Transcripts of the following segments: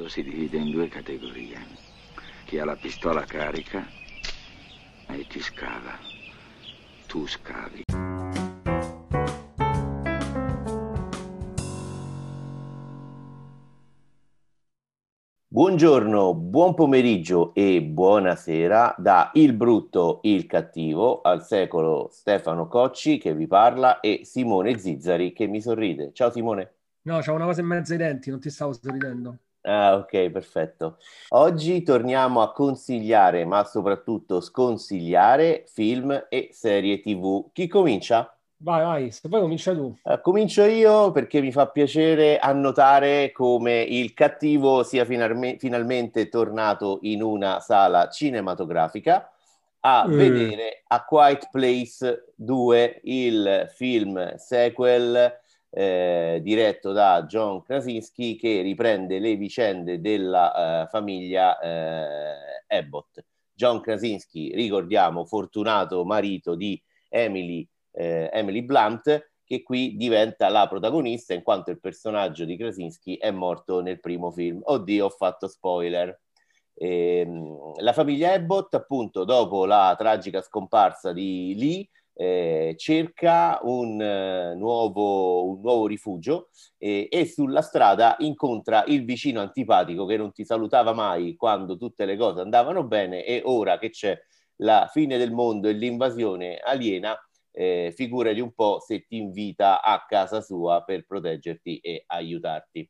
mondo si divide in due categorie. Chi ha la pistola carica e chi scava. Tu scavi. Buongiorno, buon pomeriggio e buonasera da Il Brutto, Il Cattivo, al secolo Stefano Cocci che vi parla e Simone Zizzari che mi sorride. Ciao Simone. No, c'ho una cosa in mezzo ai denti, non ti stavo sorridendo. Ah, ok, perfetto. Oggi torniamo a consigliare, ma soprattutto sconsigliare film e serie TV. Chi comincia? Vai, vai, se poi comincia tu. Uh, comincio io perché mi fa piacere annotare come il cattivo sia finalme- finalmente tornato in una sala cinematografica a mm. vedere A Quiet Place 2, il film sequel eh, diretto da John Krasinski che riprende le vicende della eh, famiglia eh, Abbott. John Krasinski, ricordiamo, fortunato marito di Emily eh, Emily Blunt, che qui diventa la protagonista in quanto il personaggio di Krasinski è morto nel primo film. Oddio, ho fatto spoiler. Ehm, la famiglia Abbott, appunto, dopo la tragica scomparsa di Lee, eh, cerca un, uh, nuovo, un, nuovo, rifugio eh, e sulla strada incontra il vicino antipatico che non ti salutava mai quando tutte le cose andavano bene e ora che c'è la fine del mondo e l'invasione aliena eh, figurati un po' se ti invita a casa sua per proteggerti e aiutarti.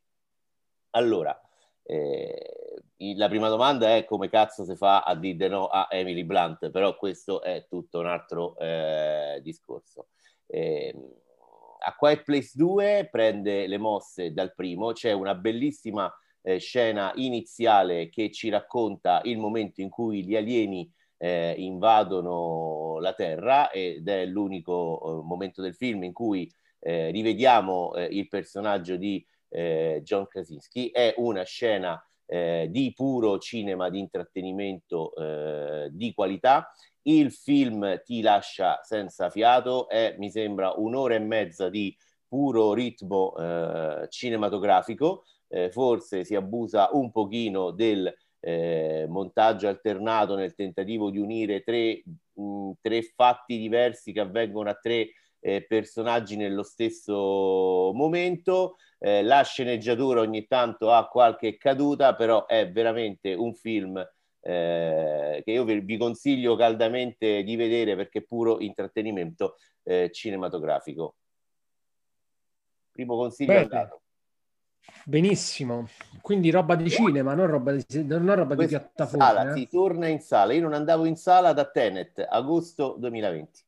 Allora, eh, la prima domanda è come cazzo si fa a dire no a Emily Blunt, però questo è tutto un altro eh, discorso. Eh, a Quiet Place 2 prende le mosse dal primo, c'è una bellissima eh, scena iniziale che ci racconta il momento in cui gli alieni eh, invadono la Terra ed è l'unico eh, momento del film in cui eh, rivediamo il personaggio di John Krasinski. È una scena eh, di puro cinema di intrattenimento di qualità. Il film ti lascia senza fiato, è mi sembra un'ora e mezza di puro ritmo cinematografico. forse si abusa un pochino del eh, montaggio alternato nel tentativo di unire tre, mh, tre fatti diversi che avvengono a tre eh, personaggi nello stesso momento. Eh, la sceneggiatura ogni tanto ha qualche caduta, però è veramente un film eh, che io vi, consiglio caldamente di vedere perché è puro intrattenimento eh, cinematografico. Primo consiglio Bene. Benissimo, quindi roba di cinema, non roba di, non roba di piattaforma. Sala, eh? Si torna in sala. Io non andavo in sala da Tenet, agosto 2020.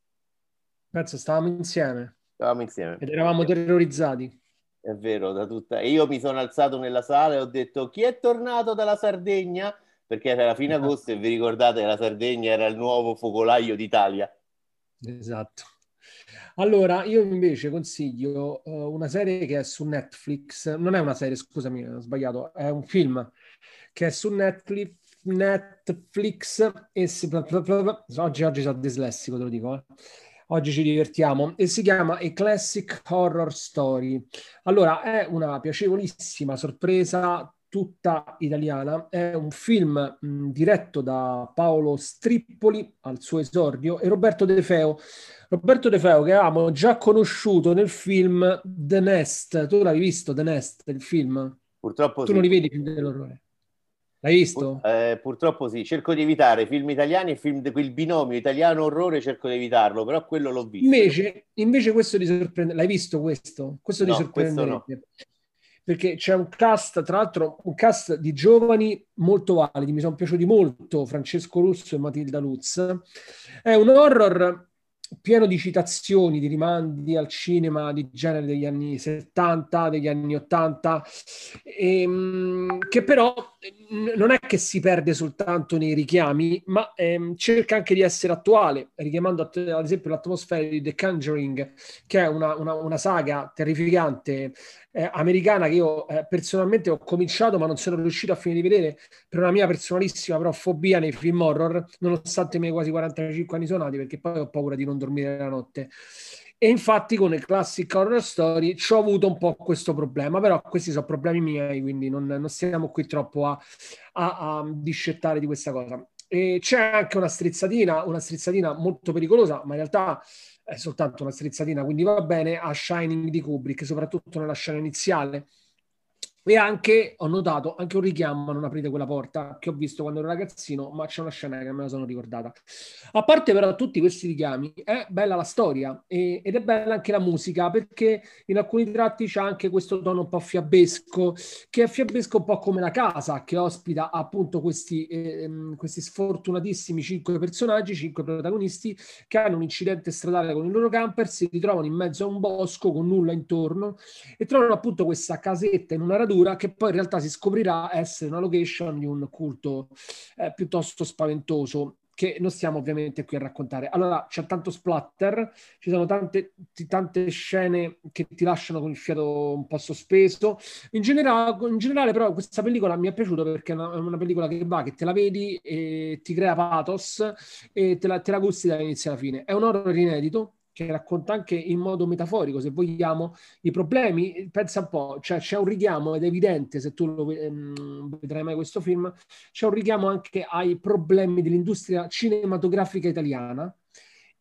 Penso stavamo insieme. Stavamo insieme. Ed eravamo terrorizzati. È vero, da tutta... Io mi sono alzato nella sala e ho detto chi è tornato dalla Sardegna? Perché era la fine esatto. agosto e vi ricordate che la Sardegna era il nuovo focolaio d'Italia. Esatto. Allora, io invece consiglio uh, una serie che è su Netflix, non è una serie, scusami, ho sbagliato, è un film che è su Netflix, Netflix e si, oggi, oggi sono dislessico, te lo dico, eh. Oggi ci divertiamo e si chiama A Classic Horror Story. Allora, è una piacevolissima sorpresa tutta italiana. È un film mh, diretto da Paolo Strippoli al suo esordio e Roberto De Feo. Roberto De Feo che avevamo già conosciuto nel film The Nest. Tu l'hai visto The Nest, il film? Purtroppo tu sì. non li vedi film dell'orrore. L'hai visto? Eh, purtroppo sì, cerco di evitare film italiani e film quel binomio italiano-orrore, cerco di evitarlo, però quello l'ho visto. Invece, invece questo ti sorprende. L'hai visto questo? Questo no, ti sorprende. No. Perché c'è un cast, tra l'altro, un cast di giovani molto validi. Mi sono piaciuti molto Francesco Russo e Matilda Lutz. È un horror pieno di citazioni, di rimandi al cinema di genere degli anni 70, degli anni 80, e, ehm, che però non è che si perde soltanto nei richiami, ma ehm, cerca anche di essere attuale, richiamando ad esempio l'atmosfera di The Conjuring, che è una, una, una saga terrificante eh, americana che io eh, personalmente ho cominciato ma non sono riuscito a finire di vedere per una mia personalissima però fobia nei film horror, nonostante i miei quasi 45 anni suonati, perché poi ho paura di non dormire la notte. E infatti con le classic horror story ci ho avuto un po' questo problema, però questi sono problemi miei, quindi non, non stiamo qui troppo a, a, a discettare di questa cosa. E c'è anche una strizzatina, una strizzatina molto pericolosa, ma in realtà è soltanto una strizzatina, quindi va bene, a Shining di Kubrick, soprattutto nella scena iniziale e anche, ho notato, anche un richiamo non aprite quella porta che ho visto quando ero ragazzino, ma c'è una scena che me la sono ricordata. A parte però tutti questi richiami, è bella la storia e, ed è bella anche la musica, perché in alcuni tratti c'è anche questo tono un po' fiabesco, che è fiabesco un po' come la casa, che ospita appunto questi, eh, questi sfortunatissimi cinque personaggi, cinque protagonisti, che hanno un incidente stradale con il loro camper, si ritrovano in mezzo a un bosco con nulla intorno e trovano appunto questa casetta in una radura avventura che poi in realtà si scoprirà essere una location di un culto eh, piuttosto spaventoso che non stiamo ovviamente qui a raccontare. Allora, c'è tanto splatter, ci sono tante, tante scene che ti lasciano con il fiato un po' sospeso. In generale, in generale però, questa pellicola mi è piaciuta perché è una, una, pellicola che va, che te la vedi e ti crea pathos e te la, te la gusti dall'inizio alla fine. È un horror inedito, che racconta anche in modo metaforico, se vogliamo, i problemi. Pensa un po', cioè, c'è un richiamo, ed è evidente se tu lo, ehm, vedrai mai questo film, c'è un richiamo anche ai problemi dell'industria cinematografica italiana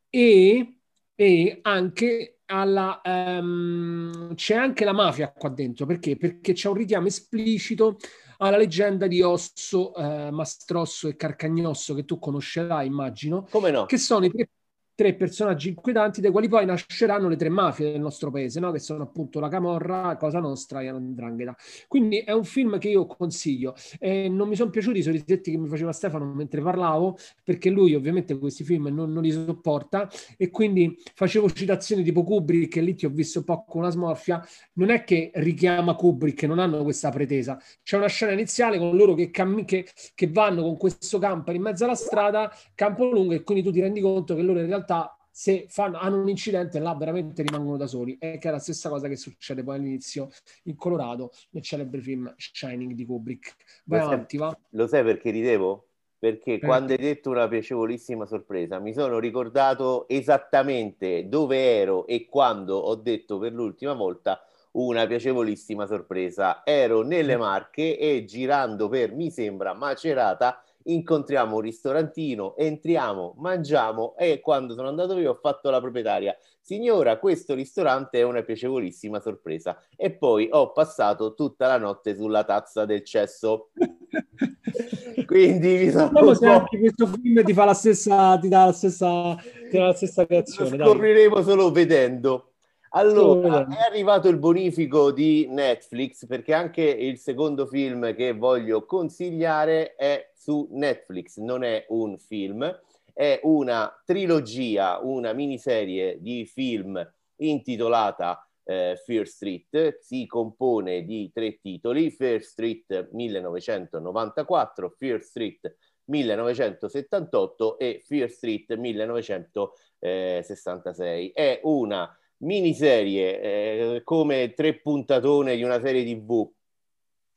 e, e anche alla... Um, c'è anche la mafia qua dentro, perché? Perché c'è un richiamo esplicito alla leggenda di Osso, eh, Mastrosso e Carcagnosso che tu conoscerai, immagino. Come no? Che sono i tre tre personaggi inquietanti dai quali poi nasceranno le tre mafie del nostro paese, no? che sono appunto la Camorra, Cosa Nostra e Andrangheta. Quindi è un film che io consiglio. E non mi sono piaciuti i sorrisetti che mi faceva Stefano mentre parlavo, perché lui ovviamente questi film non, non li sopporta e quindi facevo citazioni tipo Kubrick, e lì ti ho visto un po' con una smorfia. Non è che richiama Kubrick, non hanno questa pretesa. C'è una scena iniziale con loro che, cammi- che, che vanno con questo camper in mezzo alla strada, campo lungo, e quindi tu ti rendi conto che loro in realtà realtà se fanno, hanno un incidente là veramente rimangono da soli e che è la stessa cosa che succede poi all'inizio in Colorado nel celebre film Shining di Kubrick vai lo avanti sai, va lo sai perché ridevo? perché eh. quando hai detto una piacevolissima sorpresa mi sono ricordato esattamente dove ero e quando ho detto per l'ultima volta una piacevolissima sorpresa ero nelle mm. Marche e girando per mi sembra Macerata incontriamo un ristorantino, entriamo, mangiamo e quando sono andato via ho fatto la proprietaria. Signora, questo ristorante è una piacevolissima sorpresa. E poi ho passato tutta la notte sulla tazza del cesso. Quindi mi sono. Vediamo se anche questo film ti fa la stessa, ti dà la stessa, ti dà la stessa reazione. Lo scopriremo dai. solo vedendo. Allora, è arrivato il bonifico di Netflix perché anche il secondo film che voglio consigliare è su Netflix, non è un film, è una trilogia, una miniserie di film intitolata eh, Fear Street, si compone di tre titoli, Fear Street 1994, Fear Street 1978 e Fear Street 1966. È una miniserie eh, come tre puntatone di una serie tv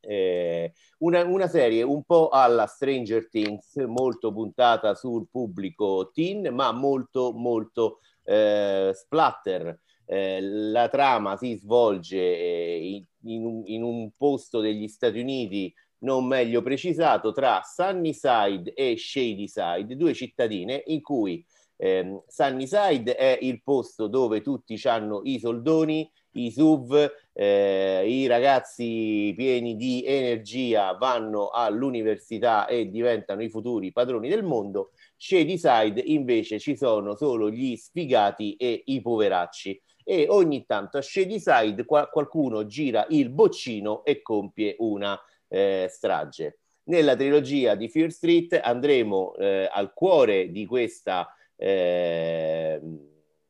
eh, una, una, serie un po' alla Stranger Things molto puntata sul pubblico teen ma molto molto eh, splatter. Eh, la trama si svolge eh, in, un, in un posto degli Stati Uniti non meglio precisato tra Sunnyside e Shadyside, due cittadine in cui eh, Sunnyside è il posto dove tutti hanno i soldoni, i SUV, eh, i ragazzi pieni di energia vanno all'università e diventano i futuri padroni del mondo. Shadyside invece ci sono solo gli sfigati e i poveracci e ogni tanto a Shadyside qual- qualcuno gira il boccino e compie una eh, strage. Nella trilogia di Fear Street andremo eh, al cuore di questa eh,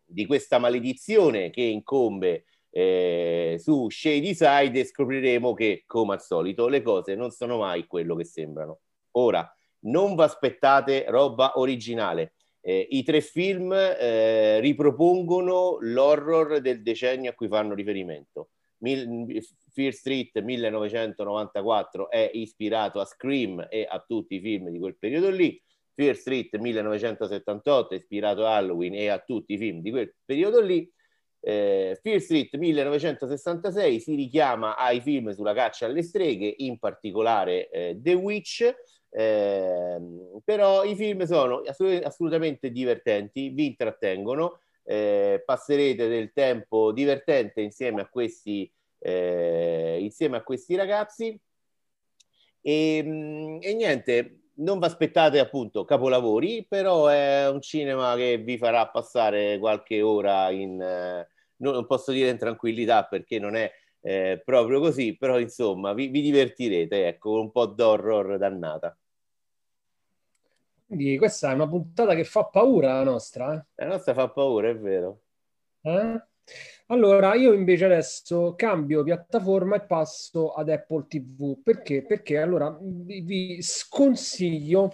di questa maledizione che incombe eh, su Shady Side e scopriremo che, come al solito, le cose non sono mai quello che sembrano. Ora, non vi aspettate roba originale. Eh, I tre film eh, ripropongono l'horror del decennio a cui fanno riferimento. Mil- Fear Street 1994 è ispirato a Scream e a tutti i film di quel periodo lì. Fear Street 1978, ispirato a Halloween e a tutti i film di quel periodo lì. Eh, Fear Street 1966 si richiama ai film sulla caccia alle streghe, in particolare eh, The Witch, eh, però i film sono assolut- assolutamente divertenti, vi intrattengono, eh, passerete del tempo divertente insieme a questi, eh, insieme a questi ragazzi. E, mm, e niente, non vi aspettate appunto capolavori, però è un cinema che vi farà passare qualche ora in, eh, non posso dire in tranquillità perché non è eh, proprio così, però insomma vi, vi divertirete, ecco, con un po' d'horror dannata. Quindi questa è una puntata che fa paura la nostra. Eh? La nostra fa paura, è vero. Eh? Allora, io invece adesso cambio piattaforma e passo ad Apple TV. Perché? Perché allora vi, sconsiglio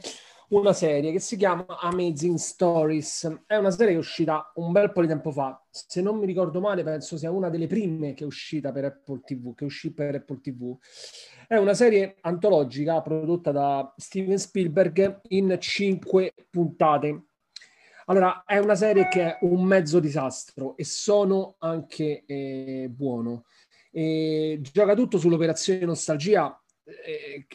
una serie che si chiama Amazing Stories. È una serie che è uscita un bel po' di tempo fa. Se non mi ricordo male, penso sia una delle prime che è uscita per Apple TV, che uscì per Apple TV. È una serie antologica prodotta da Steven Spielberg in cinque puntate. Allora, è una serie che è un mezzo disastro e sono anche eh, buono. E gioca tutto sull'operazione nostalgia, eh,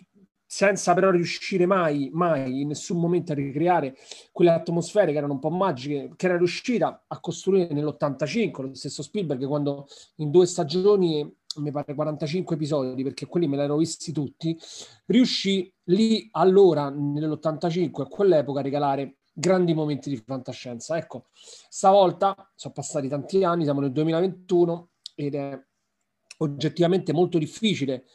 senza però riuscire mai, mai in nessun momento a ricreare quelle atmosfere che erano un po' magiche, che era riuscita a costruire nell'85, lo stesso Spielberg, quando in due stagioni, mi pare 45 episodi, perché quelli me li ero visti tutti, riuscì lì allora, nell'85, a quell'epoca, a regalare grandi momenti di fantascienza. Ecco, stavolta sono passati tanti anni, siamo nel 2021 ed è oggettivamente molto difficile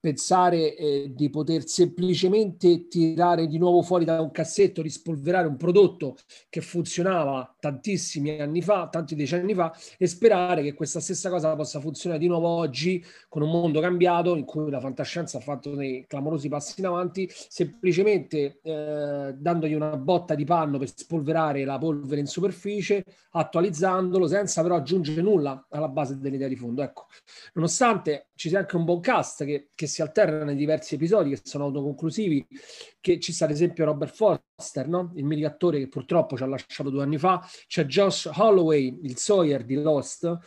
pensare eh, di poter semplicemente tirare di nuovo fuori da un cassetto, rispolverare un prodotto che funzionava tantissimi anni fa, tanti decenni fa, e sperare che questa stessa cosa possa funzionare di nuovo oggi con un mondo cambiato in cui la fantascienza ha fatto dei clamorosi passi in avanti, semplicemente eh, dandogli una botta di panno per spolverare la polvere in superficie, attualizzandolo senza però aggiungere nulla alla base dell'idea di fondo. Ecco, nonostante ci sia anche un buon cast che, che si alterna nei diversi episodi che sono autoconclusivi, che ci sta ad esempio Robert Foster, no? il mitico attore che purtroppo ci ha lasciato due anni fa, c'è Josh Holloway, il Sawyer di Lost,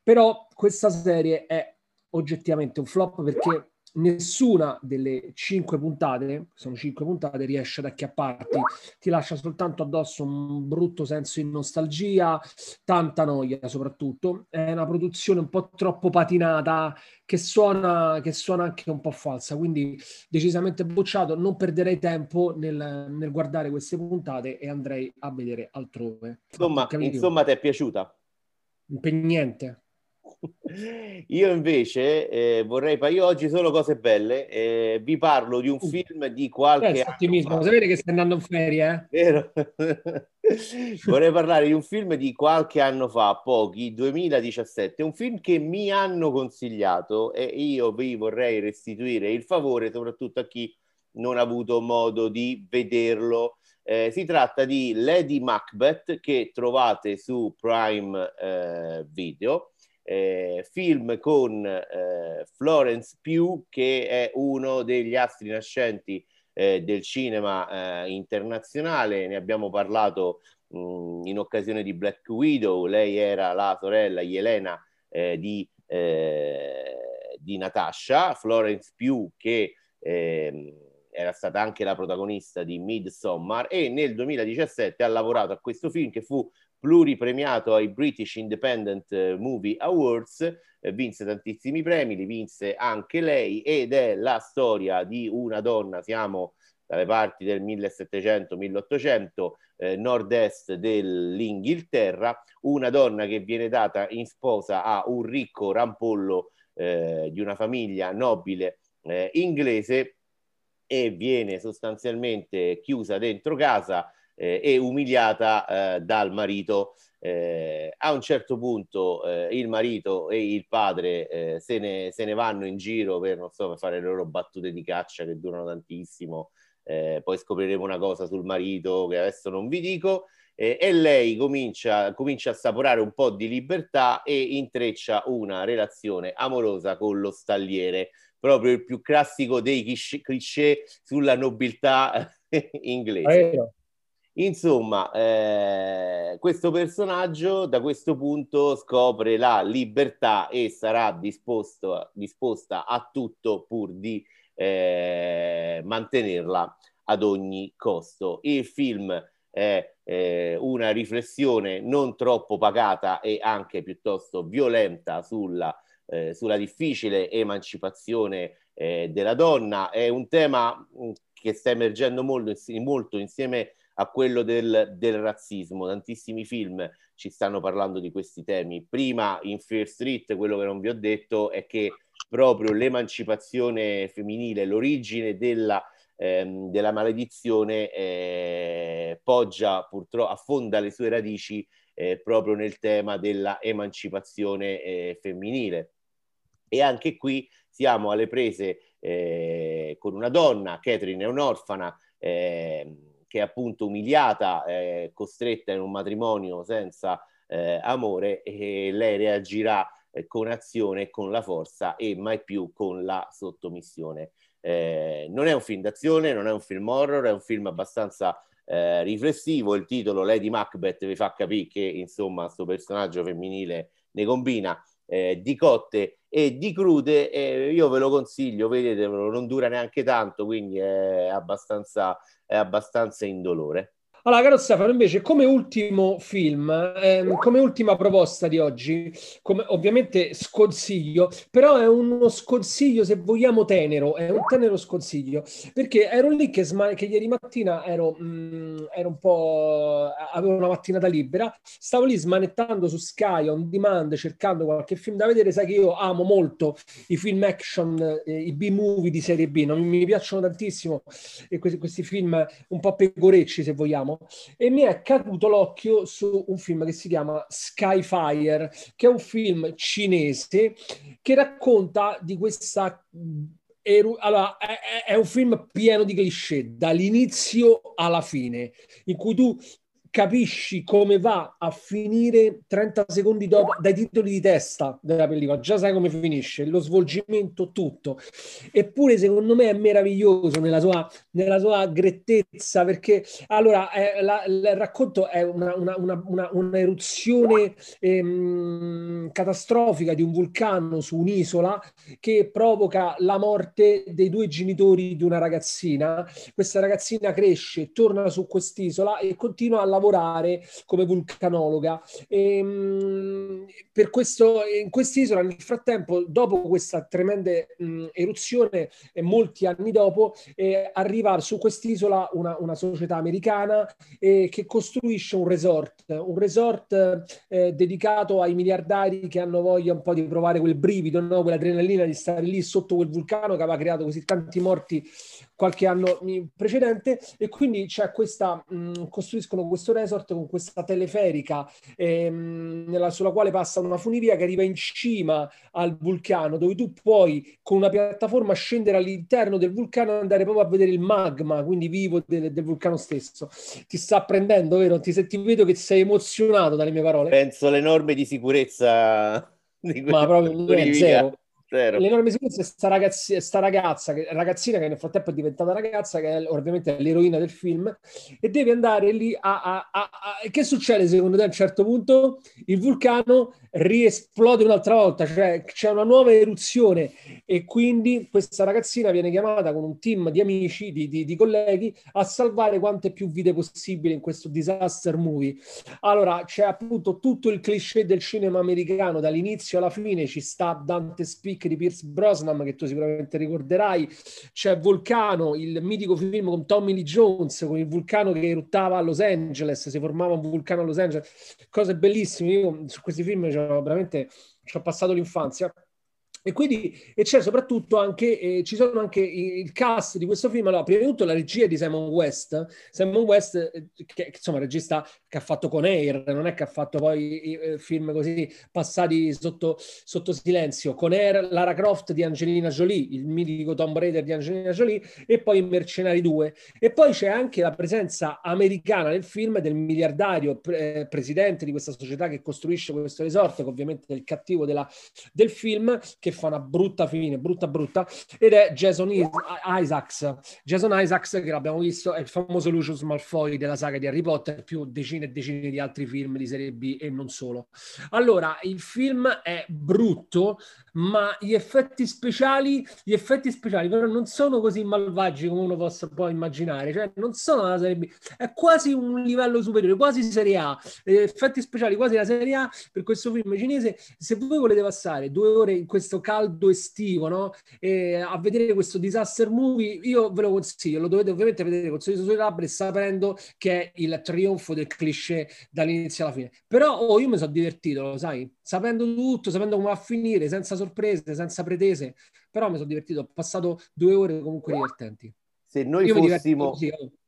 però questa serie è oggettivamente un flop perché nessuna delle cinque puntate, sono cinque puntate, riesce ad acchiapparti, ti lascia soltanto addosso un brutto senso di nostalgia, tanta noia soprattutto, è una produzione un po' troppo patinata che suona, che suona anche un po' falsa, quindi decisamente bocciato, non perderei tempo nel, nel guardare queste puntate e andrei a vedere altrove. Insomma, insomma ti è piaciuta? Per niente. Io invece eh, vorrei, io oggi solo cose belle, eh, vi parlo di un film di qualche eh, ottimismo, sapete che stai andando in ferie, eh? vorrei parlare di un film di qualche anno fa, pochi, 2017, un film che mi hanno consigliato e io vi vorrei restituire il favore, soprattutto a chi non ha avuto modo di vederlo. Eh, si tratta di Lady Macbeth che trovate su Prime eh, Video eh, film con eh, Florence Pugh che è uno degli astri nascenti eh, del cinema eh, internazionale, ne abbiamo parlato mh, mm, in occasione di Black Widow, lei era la sorella Yelena eh, di, eh, di Natasha, Florence Pugh che ehm, era stata anche la protagonista di Midsommar. E nel 2017 ha lavorato a questo film che fu pluripremiato ai British Independent eh, Movie Awards, eh, vinse tantissimi premi, li vinse anche lei ed è la storia di una donna, siamo dalle parti del 1700-1800, eh, nord-est dell'Inghilterra, una donna che viene data in sposa a un ricco rampollo eh, di una famiglia nobile eh, inglese e viene sostanzialmente chiusa dentro casa eh, e umiliata eh, dal marito. Eh, a un certo punto eh, il marito e il padre eh, se ne, se, ne, vanno in giro per, so, per fare le loro battute di caccia che durano tantissimo. Eh, poi scopriremo una cosa sul marito che adesso non vi dico. e lei comincia, comincia a assaporare un po' di libertà e intreccia una relazione amorosa con lo stalliere, proprio il più classico dei cliché sulla nobiltà inglese. Insomma, eh, questo personaggio da questo punto scopre la libertà e sarà disposto, disposta a tutto pur di eh, mantenerla ad ogni costo. Il film è eh, una riflessione non troppo pagata e anche piuttosto violenta sulla, eh, sulla difficile emancipazione eh, della donna. È un tema mm, che sta emergendo molto, molto insieme a quello del, del, razzismo. Tantissimi film ci stanno parlando di questi temi. Prima in Fear Street, quello che non vi ho detto è che proprio l'emancipazione femminile, l'origine della ehm, della maledizione eh, poggia purtroppo, affonda le sue radici eh, proprio nel tema della emancipazione eh, femminile. E anche qui siamo alle prese eh, con una donna, Catherine è un'orfana, ehm, che è appunto umiliata, eh, costretta in un matrimonio senza eh, amore e lei reagirà con azione, con la forza e mai più con la sottomissione. Eh, non è un film d'azione, non è un film horror, è un film abbastanza eh, riflessivo. Il titolo Lady Macbeth vi fa capire che insomma questo personaggio femminile ne combina eh, di cotte e di crude. E io ve lo consiglio, vedetelo, non dura neanche tanto, quindi è abbastanza, è abbastanza indolore. Allora, caro Stefano, invece, come ultimo film, ehm, come ultima proposta di oggi, come, ovviamente sconsiglio, però è uno sconsiglio, se vogliamo, tenero, è un tenero sconsiglio, perché ero lì che, sma- che ieri mattina ero, mh, mm, ero, un po', avevo una mattinata libera, stavo lì smanettando su Sky on demand, cercando qualche film da vedere, sai che io amo molto i film action, eh, i B-movie di serie B, non mi piacciono tantissimo e questi, questi film un po' pecorecci, se vogliamo diciamo, e mi è caduto l'occhio su un film che si chiama Skyfire, che è un film cinese che racconta di questa allora, è, un film pieno di cliché dall'inizio alla fine, in cui tu capisci come va a finire 30 secondi dopo dai titoli di testa della pellicola, già sai come finisce, lo svolgimento tutto. Eppure secondo me è meraviglioso nella sua, nella sua grettezza perché allora eh, la, il racconto è una, una, un'eruzione ehm, catastrofica di un vulcano su un'isola che provoca la morte dei due genitori di una ragazzina. Questa ragazzina cresce, torna su quest'isola e continua a lavorare lavorare come vulcanologa. E, ehm, per questo, in quest'isola, nel frattempo, dopo questa tremenda mh, eruzione, e molti anni dopo, eh, arriva su quest'isola una, una società americana eh, che costruisce un resort, un resort eh, dedicato ai miliardari che hanno voglia un po' di provare quel brivido, no? quell'adrenalina di stare lì sotto quel vulcano che aveva creato così tanti morti qualche anno precedente e quindi c'è questa, mh, costruiscono questo resort con questa teleferica ehm, nella, sulla quale passa una funivia che arriva in cima al vulcano dove tu puoi con una piattaforma scendere all'interno del vulcano e andare proprio a vedere il magma, quindi vivo del, del vulcano stesso. Ti sta prendendo, vero? Ti, ti vedo che sei emozionato dalle mie parole. Penso alle norme di sicurezza di Ma proprio zero. Zero. L'enorme sicurezza è sta, ragazzi, sta ragazza, che, ragazzina che nel frattempo è diventata ragazza, che è ovviamente l'eroina del film, e deve andare lì a, a, a, a, Che succede secondo te a un certo punto? Il vulcano riesplode un'altra volta, cioè c'è una nuova eruzione e quindi questa ragazzina viene chiamata con un team di amici, di, di, di colleghi, a salvare quante più vite possibile in questo disaster movie. Allora c'è appunto tutto il cliché del cinema americano, dall'inizio alla fine ci sta Dante Speak Dick di Pierce Brosnan, che tu sicuramente ricorderai, c'è Vulcano, il mitico film con Tommy Lee Jones, con il vulcano che eruttava a Los Angeles, si formava un vulcano a Los Angeles, cose bellissime, io su questi film veramente ci ho passato l'infanzia. E quindi e c'è soprattutto anche, eh, ci sono anche il cast di questo film. Allora, prima di tutto la regia di Simon West. Simon West, eh, che insomma, regista che ha fatto con Air, non è che ha fatto poi eh, film così passati sotto, sotto, silenzio. Con Air, Lara Croft di Angelina Jolie, il mitico Tomb Raider di Angelina Jolie, e poi Mercenari 2. E poi c'è anche la presenza americana nel film del miliardario pre- eh, presidente di questa società che costruisce questo resort, che ovviamente è il cattivo della, del film, che che fa una brutta fine, brutta brutta, ed è Jason Isaacs. Jason Isaacs, che l'abbiamo visto, è il famoso Lucius Malfoy della saga di Harry Potter, più decine e decine di altri film di serie B e non solo. Allora, il film è brutto, ma gli effetti speciali, gli effetti speciali però non sono così malvagi come uno possa poi immaginare, cioè non sono la serie B, è quasi un livello superiore, quasi serie A, eh, effetti speciali quasi la serie A per questo film cinese. Se voi volete passare due ore in questo caldo estivo, no? E a vedere questo disaster movie, io ve lo consiglio, lo dovete ovviamente vedere con sorriso sulle labbra e sapendo che è il trionfo del cliché dall'inizio alla fine. Però oh, io mi sono divertito, lo sai, sapendo tutto, sapendo come va a finire, senza sorprese, senza pretese, però mi sono divertito, ho passato due ore comunque divertenti. Se noi io fossimo... Mi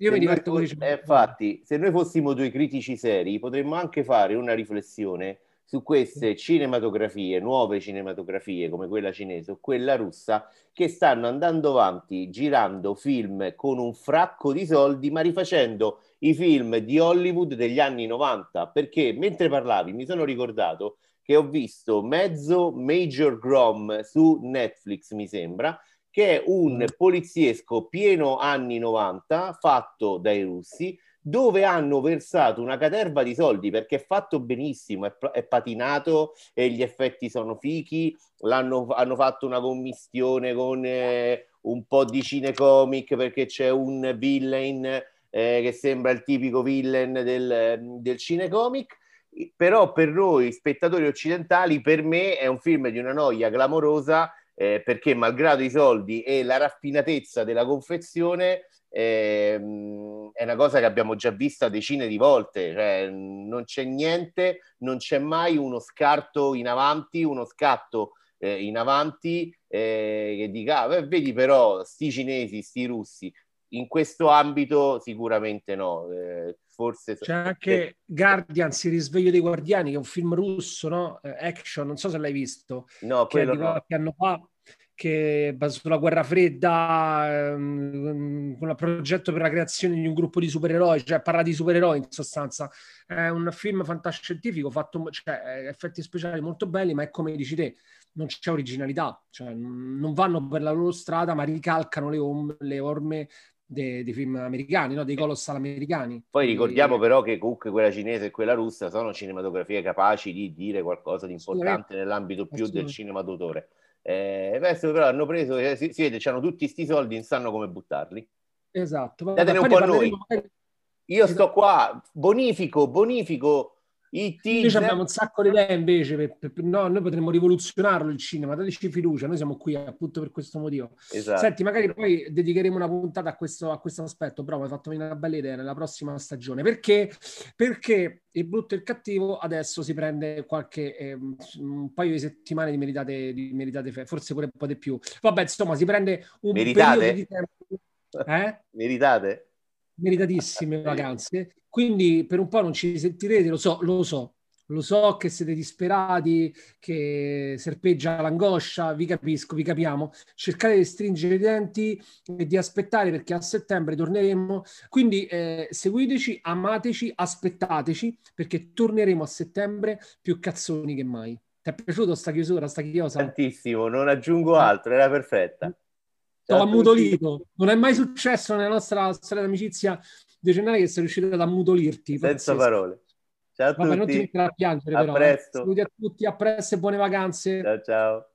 io mi diverto così. Eh, infatti, se noi fossimo due critici seri, potremmo anche fare una riflessione su queste cinematografie, nuove cinematografie come quella cinese o quella russa, che stanno andando avanti girando film con un fracco di soldi, ma rifacendo i film di Hollywood degli anni 90. Perché mentre parlavi mi sono ricordato che ho visto mezzo Major Grom su Netflix, mi sembra, che è un mm. poliziesco pieno anni 90 fatto dai russi dove hanno versato una caterva di soldi perché è fatto benissimo, è, è patinato e gli effetti sono fichi, l'hanno, hanno fatto una commistione con eh, un po' di cinecomic perché c'è un villain eh, che sembra il tipico villain del, del cinecomic però per noi spettatori occidentali, per me è un film di una noia clamorosa eh, perché malgrado i soldi e la raffinatezza della confezione eh, è una cosa che abbiamo già vista decine di volte, cioè, non c'è niente, non c'è mai uno scarto in avanti, uno scatto eh, in avanti eh, che dica, ah, vedi però sti cinesi, sti russi, in questo ambito sicuramente no. Eh, forse c'è anche Guardians, il risveglio dei guardiani, che è un film russo, no? Eh, action, non so se l'hai visto. No, che è di qualche no. anno fa che basa sulla guerra fredda, ehm, con il progetto per la creazione di un gruppo di supereroi, cioè parla di supereroi in sostanza. È un film fantascientifico, fatto, cioè, effetti speciali molto belli, ma è come dici te, non c'è originalità, cioè, non vanno per la loro strada, ma ricalcano le, om- le orme dei, dei, film americani, no? dei colossal americani. Poi ricordiamo e... però che comunque quella cinese e quella russa sono cinematografie capaci di dire qualcosa di importante nell'ambito più del cinema d'autore. Eh, adesso però hanno preso, eh, si, si, vede, hanno tutti questi soldi, non sanno come buttarli. Esatto. Datene un po' a noi. Io sto esatto. qua, bonifico, bonifico IT noi abbiamo un sacco di idee invece, per, per, no, noi potremmo rivoluzionarlo il cinema, dateci fiducia, noi siamo qui appunto per questo motivo. Esatto. Senti, magari poi dedicheremo una puntata a questo, a questo aspetto, però mi hai fatto venire una bella idea nella prossima stagione, perché, perché il brutto e il cattivo adesso si prende qualche, eh, un paio di settimane di meritate, di meritate forse pure un po' di più. Vabbè, insomma, si prende un meritate? periodo di tempo. Eh? Meritate? Meritatissime vacanze quindi per un po' non ci sentirete, lo so, lo so, lo so che siete disperati, che serpeggia l'angoscia, vi capisco, vi capiamo. Cercate di stringere i denti e di aspettare perché a settembre torneremo. Quindi eh, seguiteci, amateci, aspettateci perché torneremo a settembre più cazzoni che mai. Ti è piaciuto sta chiusura, sta chiosa? Tantissimo, non aggiungo altro, era perfetta. T'ho ammutolito. Non è mai successo nella nostra storia d'amicizia decennale che sei riuscito ad ammutolirti. Senza pazzesco. parole. Ciao a Vabbè, tutti. non ti mettere a piangere, a però. Eh. Presto. Saluti a tutti, a presto e buone vacanze. Ciao, ciao.